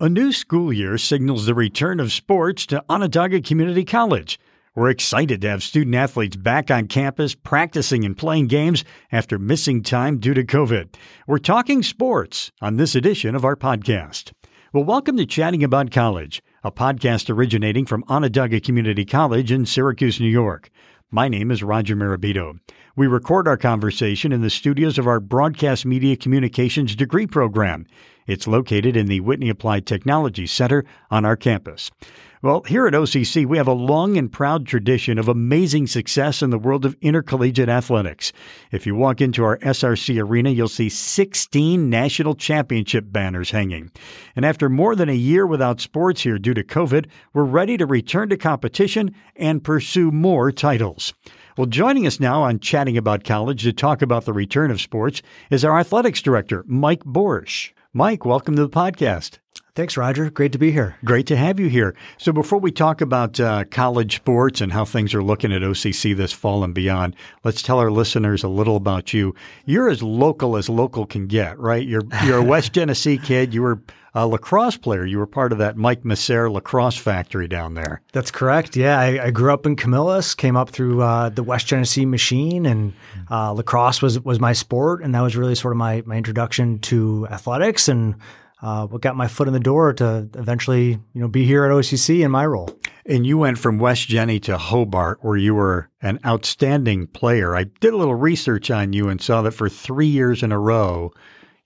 A new school year signals the return of sports to Onondaga Community College. We're excited to have student athletes back on campus practicing and playing games after missing time due to COVID. We're talking sports on this edition of our podcast. Well, welcome to Chatting About College, a podcast originating from Onondaga Community College in Syracuse, New York. My name is Roger Mirabito. We record our conversation in the studios of our Broadcast Media Communications degree program. It's located in the Whitney Applied Technology Center on our campus. Well, here at OCC, we have a long and proud tradition of amazing success in the world of intercollegiate athletics. If you walk into our SRC arena, you'll see 16 national championship banners hanging. And after more than a year without sports here due to COVID, we're ready to return to competition and pursue more titles. Well, joining us now on Chatting About College to talk about the return of sports is our athletics director, Mike Borsch. Mike, welcome to the podcast. Thanks, Roger. Great to be here. Great to have you here. So, before we talk about uh, college sports and how things are looking at OCC this fall and beyond, let's tell our listeners a little about you. You're as local as local can get, right? You're you're a West Genesee kid. You were a lacrosse player. You were part of that Mike Messere lacrosse factory down there. That's correct. Yeah, I, I grew up in Camillus, came up through uh, the West Genesee machine, and uh, lacrosse was was my sport, and that was really sort of my my introduction to athletics and uh, what got my foot in the door to eventually, you know, be here at OCC in my role. And you went from West Jenny to Hobart, where you were an outstanding player. I did a little research on you and saw that for three years in a row,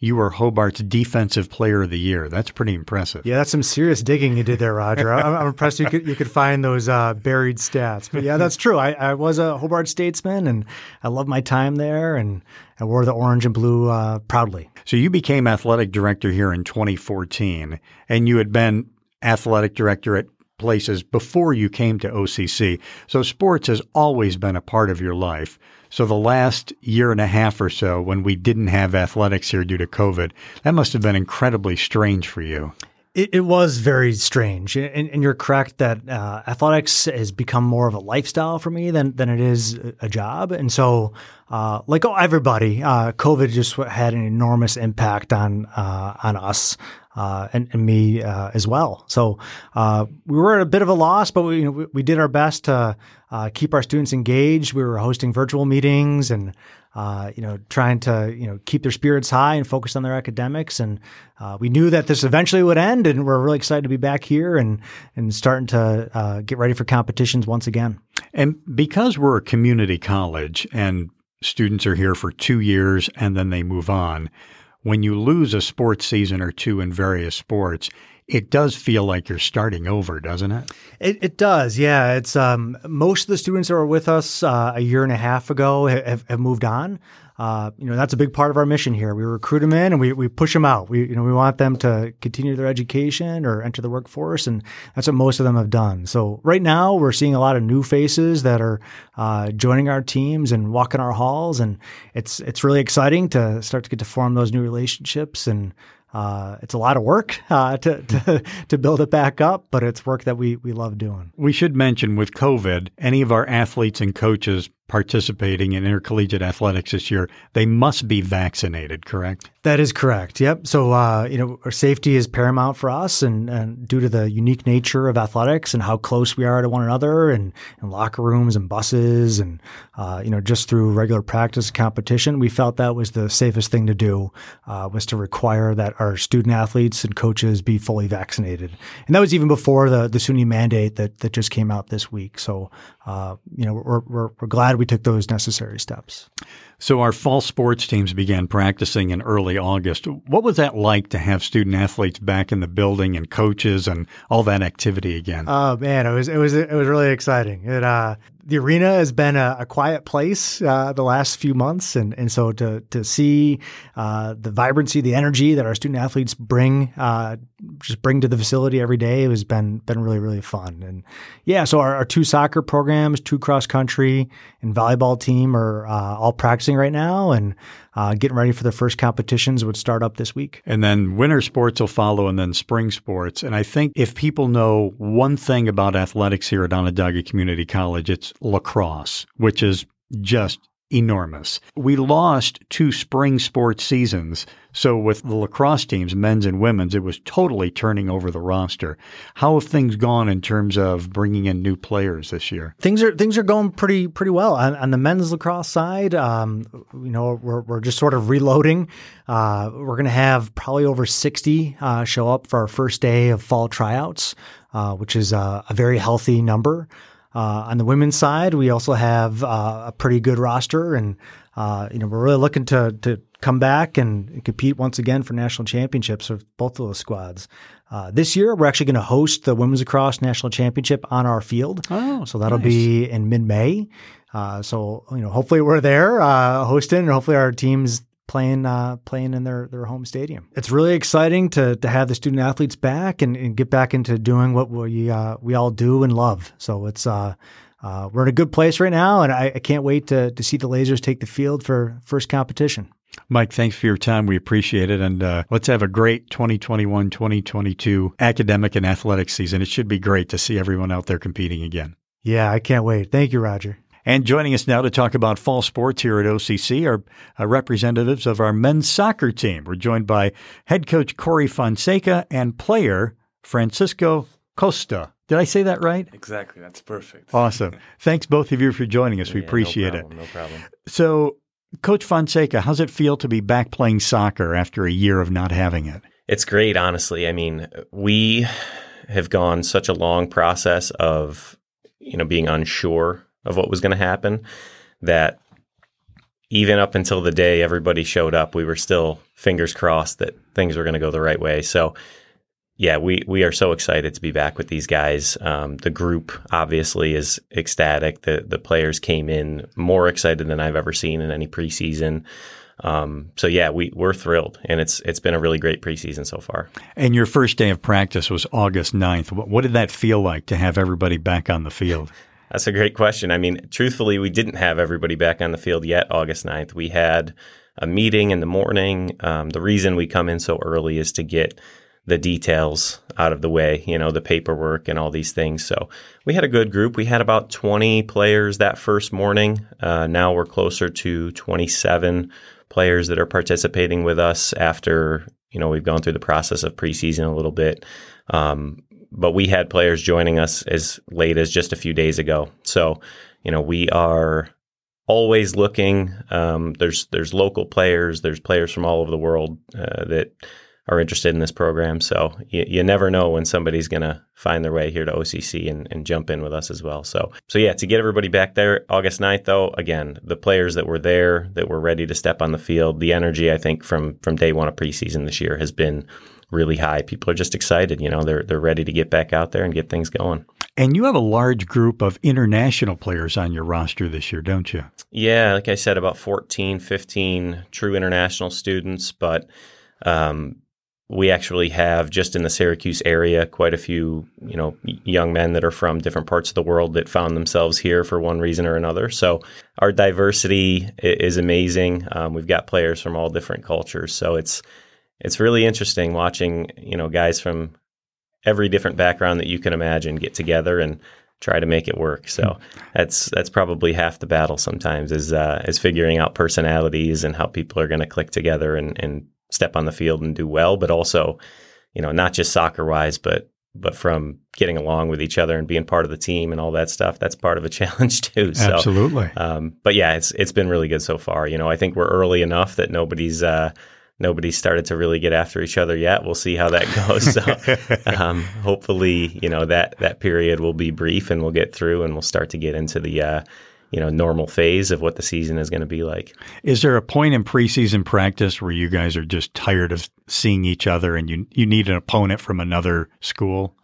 you were Hobart's Defensive Player of the Year. That's pretty impressive. Yeah, that's some serious digging you did there, Roger. I'm, I'm, impressed you could you could find those uh, buried stats. But yeah, that's true. I, I, was a Hobart statesman, and I love my time there, and I wore the orange and blue uh, proudly. So you became athletic director here in 2014, and you had been athletic director at places before you came to OCC. So sports has always been a part of your life. So the last year and a half or so, when we didn't have athletics here due to COVID, that must have been incredibly strange for you. It, it was very strange, and, and you're correct that uh, athletics has become more of a lifestyle for me than than it is a job. And so, uh, like everybody, uh, COVID just had an enormous impact on uh, on us uh, and, and, me uh, as well. So uh, we were at a bit of a loss, but we, you know, we, we did our best to uh, keep our students engaged. We were hosting virtual meetings and uh, you know trying to you know keep their spirits high and focus on their academics. And uh, we knew that this eventually would end, and we're really excited to be back here and and starting to get ready for competitions once again. And because we're a community college and students are here for two years and then they move on when you lose a sports season or two in various sports, it does feel like you're starting over, doesn't it? It, it does, yeah. It's um, most of the students that were with us uh, a year and a half ago have, have moved on uh, you know, that's a big part of our mission here. We recruit them in and we, we push them out. We, you know, we want them to continue their education or enter the workforce. And that's what most of them have done. So right now we're seeing a lot of new faces that are, uh, joining our teams and walking our halls. And it's, it's really exciting to start to get to form those new relationships and, uh, it's a lot of work uh, to, to, to build it back up, but it's work that we we love doing. We should mention with COVID, any of our athletes and coaches participating in intercollegiate athletics this year, they must be vaccinated, correct? That is correct. Yep. So, uh, you know, our safety is paramount for us, and, and, due to the unique nature of athletics and how close we are to one another, and, and locker rooms and buses, and uh, you know, just through regular practice competition, we felt that was the safest thing to do uh, was to require that our student athletes and coaches be fully vaccinated, and that was even before the the SUNY mandate that that just came out this week. So, uh, you know, we're, we're, we're glad we took those necessary steps. So our fall sports teams began practicing in early August. What was that like to have student athletes back in the building and coaches and all that activity again? Oh man, it was it was it was really exciting. It uh, the arena has been a, a quiet place uh, the last few months, and and so to to see uh, the vibrancy, the energy that our student athletes bring, uh, just bring to the facility every day, it has been been really really fun. And yeah, so our, our two soccer programs, two cross country, and volleyball team are uh, all practicing right now, and uh, getting ready for the first competitions would start up this week. And then winter sports will follow, and then spring sports. And I think if people know one thing about athletics here at Onondaga Community College, it's lacrosse, which is just enormous. We lost two spring sports seasons. So with the lacrosse teams, men's and women's, it was totally turning over the roster. How have things gone in terms of bringing in new players this year? Things are things are going pretty pretty well on, on the men's lacrosse side. Um, you know, we're we're just sort of reloading. Uh, we're going to have probably over sixty uh, show up for our first day of fall tryouts, uh, which is a, a very healthy number. Uh, on the women's side, we also have uh, a pretty good roster, and uh, you know we're really looking to to come back and compete once again for national championships with both of those squads. Uh, this year, we're actually going to host the women's lacrosse national championship on our field. Oh, so that'll nice. be in mid May. Uh, so you know, hopefully we're there uh, hosting, and hopefully our teams playing uh, playing in their their home stadium. It's really exciting to to have the student athletes back and, and get back into doing what we uh, we all do and love. So it's uh, uh, we're in a good place right now, and I, I can't wait to to see the Lazers take the field for first competition. Mike, thanks for your time. We appreciate it. And uh, let's have a great 2021 2022 academic and athletic season. It should be great to see everyone out there competing again. Yeah, I can't wait. Thank you, Roger. And joining us now to talk about fall sports here at OCC are uh, representatives of our men's soccer team. We're joined by head coach Corey Fonseca and player Francisco Costa. Did I say that right? Exactly. That's perfect. Awesome. Thanks both of you for joining us. We Yeah, appreciate no it. problem, No problem. So, Coach Fonseca, how's it feel to be back playing soccer after a year of not having it? It's great, honestly. I mean, we have gone such a long process of, you know, being unsure of what was going to happen that even up until the day everybody showed up, we were still fingers crossed that things were going to go the right way. So, yeah, we we are so excited to be back with these guys. Um, the group obviously is ecstatic. The the players came in more excited than I've ever seen in any preseason. Um, so yeah, we we're thrilled, and it's it's been a really great preseason so far. And your first day of practice was August 9th. What, what did that feel like to have everybody back on the field? That's a great question. I mean, truthfully, we didn't have everybody back on the field yet August 9th. We had a meeting in the morning. Um, the reason we come in so early is to get the details out of the way, you know, the paperwork and all these things. So we had a good group. We had about 20 players that first morning. Uh, now we're closer to 27 players that are participating with us after, you know, we've gone through the process of preseason a little bit. Um, but we had players joining us as late as just a few days ago. So, you know, we are always looking. Um, there's there's local players, there's players from all over the world uh, that are interested in this program. So you, you never know when somebody's going to find their way here to OCC and, and jump in with us as well. So so yeah, to get everybody back there August 9th though, again, the players that were there that were ready to step on the field, the energy I think from from day 1 of preseason this year has been really high. People are just excited, you know, they're they're ready to get back out there and get things going. And you have a large group of international players on your roster this year, don't you? Yeah, like I said, about 14, 15 true international students, but um, we actually have just in the Syracuse area quite a few, you know, young men that are from different parts of the world that found themselves here for one reason or another. So our diversity is amazing. Um, we've got players from all different cultures, so it's it's really interesting watching, you know, guys from every different background that you can imagine get together and try to make it work. So that's that's probably half the battle sometimes is uh, is figuring out personalities and how people are going to click together and, and step on the field and do well, but also, you know, not just soccer wise, but but from getting along with each other and being part of the team and all that stuff, that's part of a challenge too. So, Absolutely. um, but yeah, it's it's been really good so far. You know, I think we're early enough that nobody's uh, nobody's started to really get after each other yet. We'll see how that goes. So, um, hopefully, you know that that period will be brief and we'll get through and we'll start to get into the uh, you know normal phase of what the season is going to be like. Is there a point in preseason practice where you guys are just tired of seeing each other and you you need an opponent from another school?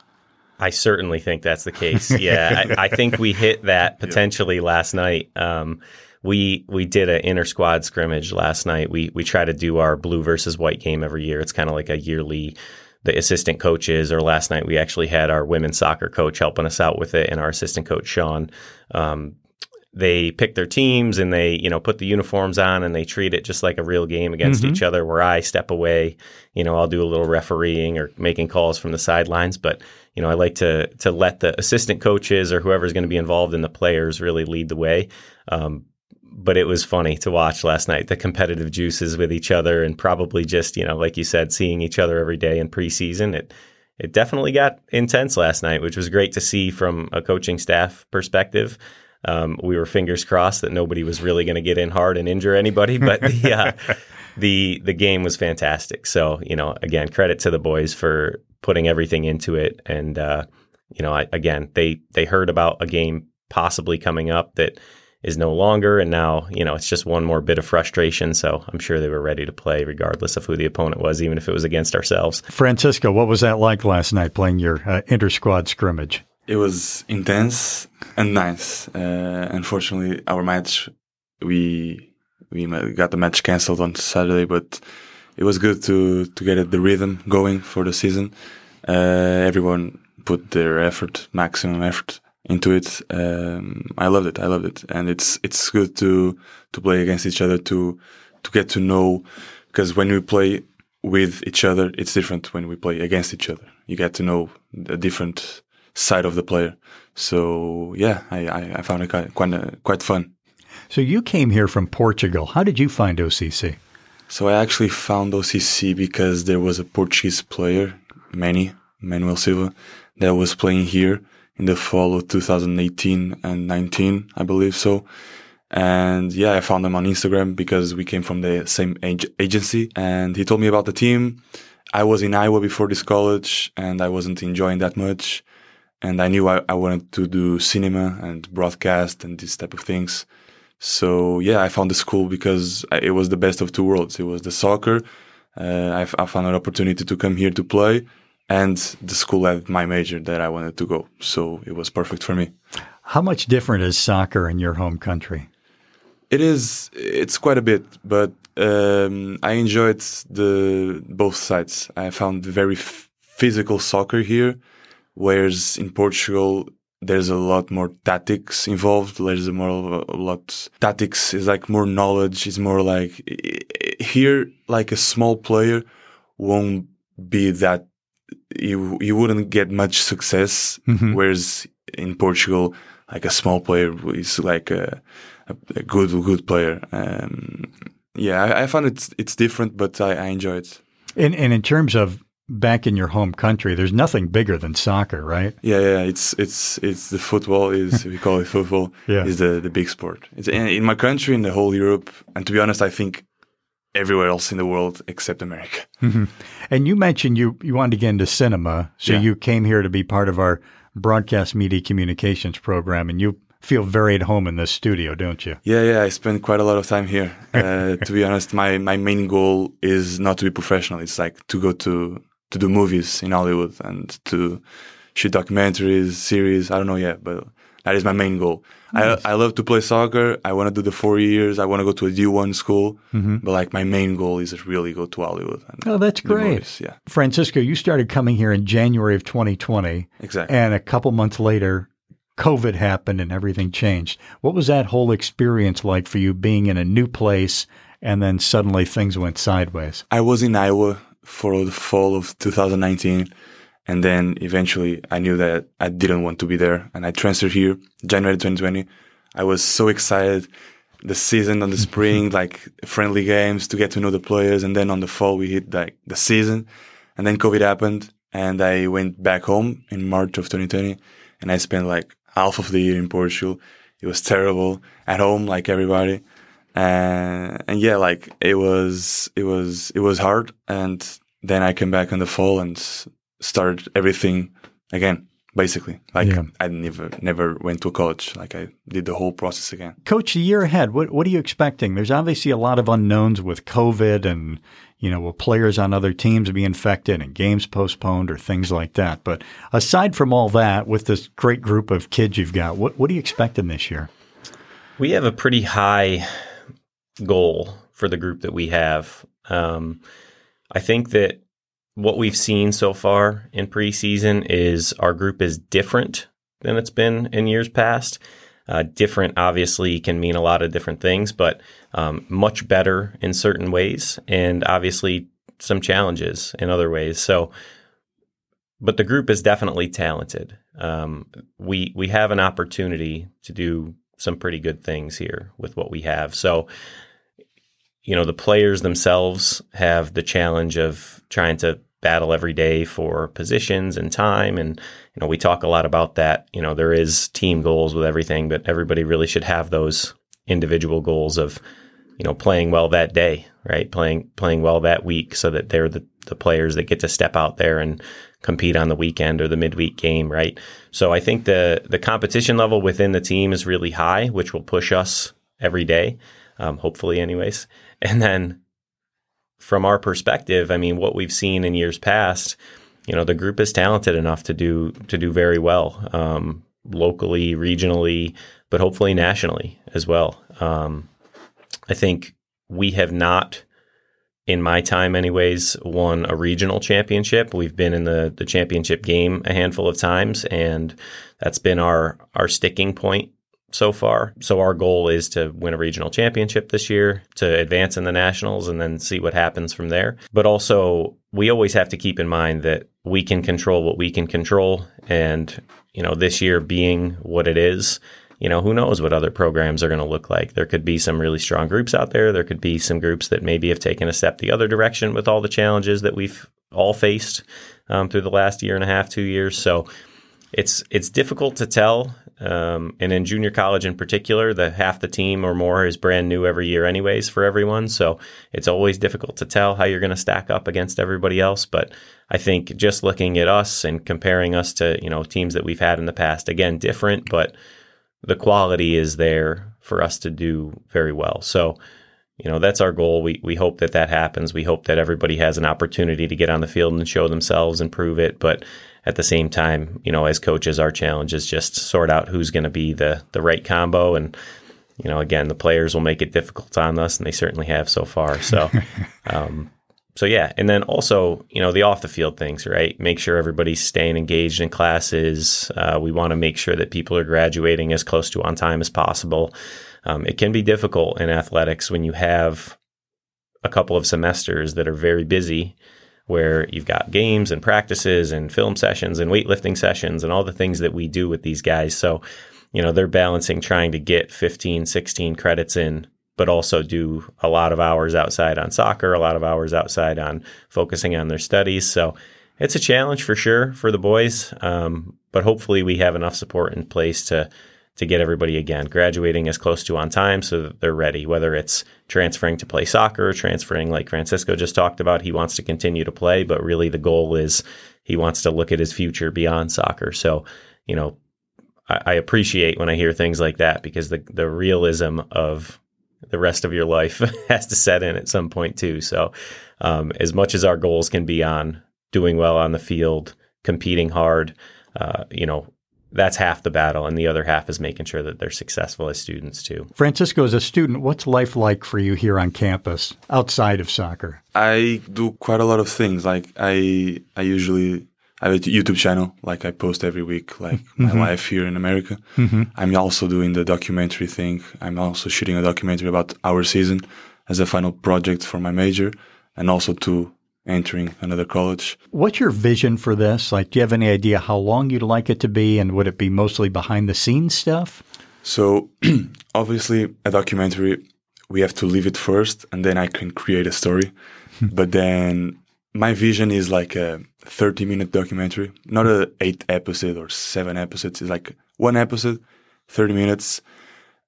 I certainly think that's the case. Yeah, I, I think we hit that potentially last night. Um, we we did an inter squad scrimmage last night. We we try to do our blue versus white game every year. It's kind of like a yearly. The assistant coaches, or last night we actually had our women's soccer coach helping us out with it, and our assistant coach Sean. Um, they pick their teams and they you know put the uniforms on and they treat it just like a real game against Mhm. each other where i step away you know i'll do a little refereeing or making calls from the sidelines but you know i like to to let the assistant coaches or whoever's going to be involved in the players really lead the way um, but it was funny to watch last night the competitive juices with each other and probably just you know like you said seeing each other every day in preseason. It it definitely got intense last night which was great to see from a coaching staff perspective. Um, we were fingers crossed that nobody was really going to get in hard and injure anybody but the, uh, the the game was fantastic. So you know again credit to the boys for putting everything into it. And uh, you know I, again they they heard about a game possibly coming up that is no longer. And now, you know, it's just one more bit of frustration. So I'm sure they were ready to play regardless of who the opponent was, even if it was against ourselves. Francisco, what was that like last night playing your uh, inter squad scrimmage? It was intense and nice. Uh, unfortunately, our match, we we got the match cancelled on Saturday, but it was good to to get the rhythm going for the season. Uh, everyone put their effort, maximum effort, into it. Um, I loved it. I loved it, and it's it's good to to play against each other to to get to know because when we play with each other, it's different when we play against each other. You get to know a different side of the player. So yeah, I, I, I found it quite quite, uh, quite fun. So you came here from Portugal. How did you find OCC? So I actually found OCC because there was a Portuguese player, Manny Manuel Silva, that was playing here in the fall of 2018 and 19, I believe so. And yeah, I found him on Instagram because we came from the same ag- agency and he told me about the team. I was in Iowa before this college and I wasn't enjoying that much. And I knew I, I wanted to do cinema and broadcast and this type of things. So yeah, I found the school because it was the best of two worlds. It was the soccer. Uh, I found an opportunity to come here to play and the school had my major that I wanted to go. So it was perfect for me. How much different is soccer in your home country? It is. It's quite a bit, but um, I enjoyed the both sides. I found very f- physical soccer here, whereas in Portugal there's a lot more tactics involved. There's a more a lot tactics is like more knowledge. It's more like here, like a small player won't be that you you wouldn't get much success. Mm-hmm. Whereas in Portugal, like a small player is like a, a, a good good player. Um, yeah, I, I, found it's it's different, but I, I enjoy it. And and in terms of back in your home country, there's nothing bigger than soccer, right? Yeah, yeah. It's it's it's the football is we call it football. yeah. is the the big sport. It's in, in my country, in the whole Europe, and to be honest, I think everywhere else in the world except America. Mm-hmm. And you mentioned you you wanted to get into cinema, so yeah. you came here to be part of our broadcast media communications program, and you feel very at home in this studio, don't you? Yeah, yeah. I spend quite a lot of time here. Uh, to be honest, my my main goal is not to be professional. It's like to go to to do movies in Hollywood and to shoot documentaries, series. I don't know yet, but that is my main goal. Nice. I I love to play soccer. I want to do the four years. I want to go to a D one school. Mm-hmm. But like my main goal is to really go to Hollywood. oh, that's great. Yeah, Francisco, you started coming here in January of 2020. Exactly. And a couple months later, COVID happened and everything changed. What was that whole experience like for you being in a new place and then suddenly things went sideways? I was in Iowa for the fall of 2019 and then eventually I knew that I didn't want to be there and I transferred here January 2020. I was so excited. The season on the spring, like friendly games to get to know the players. And then on the fall, we hit like the season and then COVID happened and I went back home in March of 2020 and I spent like half of the year in Portugal. It was terrible at home, like everybody. And, and yeah, like it was, it was, it was hard. And then I came back in the fall and start everything again basically. Like yeah. i never never went to college. Like i did the whole process again. Coach the year ahead what what are you expecting? There's obviously a lot of unknowns with covid and you know will players on other teams be infected and games postponed or things like that. But aside from all that with this great group of kids you've got what what are you expecting this year? We have a pretty high goal for the group that we have. Um, i think that what we've seen so far in preseason is our group is different than it's been in years past. Uh, different obviously can mean a lot of different things, but um, much better in certain ways, and obviously some challenges in other ways. So, but the group is definitely talented. Um, we we have an opportunity to do some pretty good things here with what we have. So, you know, the players themselves have the challenge of trying to battle every day for positions and time and you know we talk a lot about that. You know there is team goals with everything but everybody really should have those individual goals of you know playing well that day right? Playing playing well that week so that they're the, the players that get to step out there and compete on the weekend or the midweek game right? So i think the the competition level within the team is really high which will push us every day um, hopefully anyways. And then from our perspective, I mean, what we've seen in years past, you know, the group is talented enough to do to do very well, um, locally, regionally, but hopefully nationally as well. Um, I think we have not, in my time, anyways, won a regional championship. We've been in the the championship game a handful of times, and that's been our our sticking point so far. So our goal is to win a regional championship this year, to advance in the nationals and then see what happens from there. But also we always have to keep in mind that we can control what we can control and you know this year being what it is, you know, who knows what other programs are going to look like. There could be some really strong groups out there. There could be some groups that maybe have taken a step the other direction with all the challenges that we've all faced um, through the last year and a half, two years. So it's it's difficult to tell um, and in junior college in particular, the half the team or more is brand new every year, anyways, for everyone. So it's always difficult to tell how you're going to stack up against everybody else. But I think just looking at us and comparing us to you know teams that we've had in the past, again, different, but the quality is there for us to do very well. So you know that's our goal. We we hope that that happens. We hope that everybody has an opportunity to get on the field and show themselves and prove it. But at the same time, you know, as coaches, our challenge is just sort out who's going to be the the right combo. And you know, again, the players will make it difficult on us, and they certainly have so far. So, um, so yeah, and then also, you know, the off the field things, right? Make sure everybody's staying engaged in classes. Uh, we want to make sure that people are graduating as close to on time as possible. Um, it can be difficult in athletics when you have a couple of semesters that are very busy where you've got games and practices and film sessions and weightlifting sessions and all the things that we do with these guys. So, you know, they're balancing trying to get 15, 16 credits in, but also do a lot of hours outside on soccer, a lot of hours outside on focusing on their studies. So, it's a challenge for sure for the boys, um, but hopefully we have enough support in place to to get everybody again graduating as close to on time so that they're ready, whether it's transferring to play soccer, transferring like Francisco just talked about. He wants to continue to play, but really the goal is he wants to look at his future beyond soccer. So, you know, I, I appreciate when I hear things like that because the, the realism of the rest of your life has to set in at some point too. So, um, as much as our goals can be on doing well on the field, competing hard, uh, you know, that's half the battle, and the other half is making sure that they're successful as students too. Francisco, as a student, what's life like for you here on campus outside of soccer? I do quite a lot of things. Like I, I usually I have a YouTube channel. Like I post every week, like mm-hmm. my life here in America. Mm-hmm. I'm also doing the documentary thing. I'm also shooting a documentary about our season as a final project for my major, and also to entering another college. What's your vision for this? Like, do you have any idea how long you'd like it to be, and would it be mostly behind the scenes stuff? So, obviously, a documentary, we have to leave it first, and then I can create a story. but then my vision is like a 30 minute documentary, not a eight episode or seven episodes. It's like one episode, 30 minutes.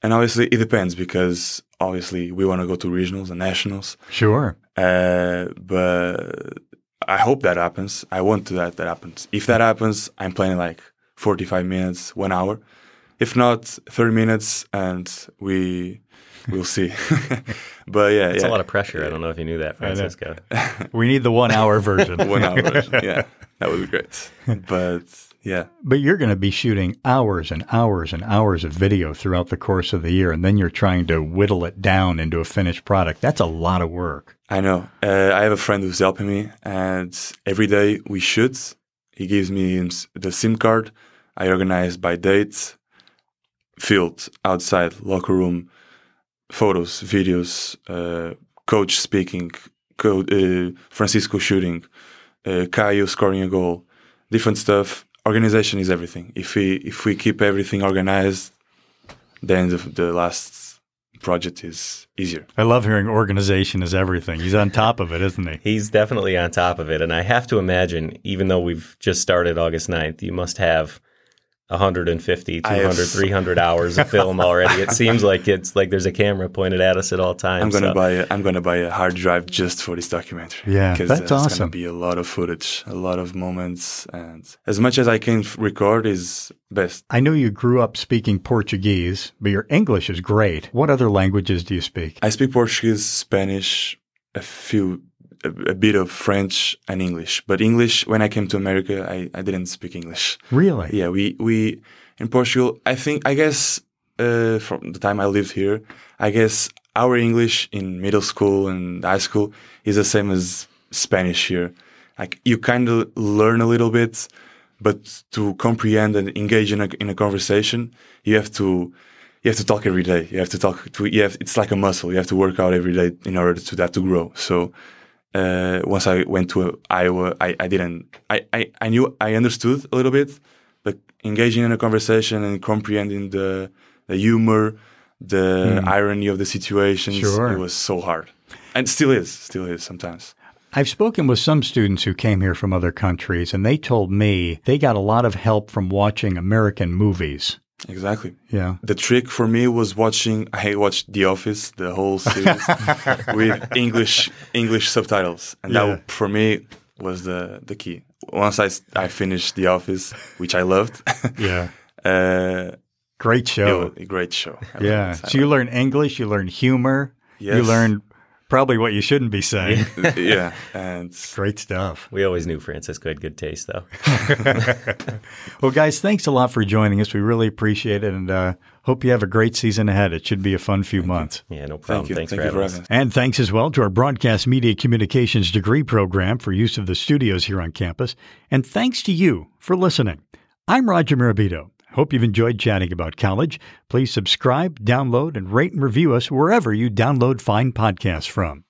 And obviously, it depends because obviously we want to go to regionals and nationals. Sure. Uh, but I hope that happens. I want to that that happens. If that happens, I'm playing like 45 minutes, one hour. If not, 30 minutes, and we we'll see. but yeah, it's yeah. a lot of pressure. I don't know if you knew that, Francisco. we need the one hour version. one hour version. Yeah, that would be great. But yeah. But you're going to be shooting hours and hours and hours of video throughout the course of the year, and then you're trying to whittle it down into a finished product. That's a lot of work. I know. Uh, I have a friend who's helping me, and every day we shoot. He gives me the SIM card. I organize by dates, field, outside, locker room, photos, videos, uh, coach speaking, co- uh, Francisco shooting, uh, Caio scoring a goal, different stuff organization is everything. If we if we keep everything organized, then the, the last project is easier. I love hearing organization is everything. He's on top of it, isn't he? He's definitely on top of it. And I have to imagine, even though we've just started August 9th, you must have 150, 200, have- 300 hours of film already. It seems like it's like there's a camera pointed at us at all times. I'm gonna so- buy a, I'm gonna buy a hard drive just for this documentary. Yeah, because that's there's awesome. gonna be a lot of footage, a lot of moments, and as much as I can f- record is best. I know you grew up speaking Portuguese, but your English is great. What other languages do you speak? I speak Portuguese, Spanish, a few, a, a bit of French and English. But English, when I came to America, I, I didn't speak English. Really? Yeah, we we in Portugal. I think I guess uh, from the time I lived here, I guess our English in middle school and high school is the same as Spanish here. Like you kind of learn a little bit, but to comprehend and engage in a in a conversation, you have to you have to talk every day. You have to talk to you have it's like a muscle. You have to work out every day in order to that to grow. So uh, once I went to Iowa, I, I didn't I, I, I knew I understood a little bit, but engaging in a conversation and comprehending the the humor, the irony of the situations, Sure. it was so hard, and still is, still is sometimes. I've spoken with some students who came here from other countries, and they told me they got a lot of help from watching American movies. Exactly. Yeah. The trick for me was watching. I watched The Office, the whole series, with English English subtitles, and Yeah. that for me was the the key. Once I I finished The Office, which I loved, Yeah. uh, Great it show. a great show. I Yeah. So you learn English, you learn humor, you Yes. learn probably what you shouldn't be saying. yeah, and Great stuff. We always knew Francisco had good taste, though. Well, guys, thanks a lot for joining us. We really appreciate it and uh, hope you have a great season ahead. It should be a fun few months. Yeah, no problem. thank you, Thanks thank for you for having having us. us. And thanks as well to our Broadcast Media Communications degree program for use of the studios here on campus. And thanks to you for listening. I'm Roger Mirabito. Hope you've enjoyed chatting about college. Please subscribe, download, and rate and review us wherever you download fine podcasts from.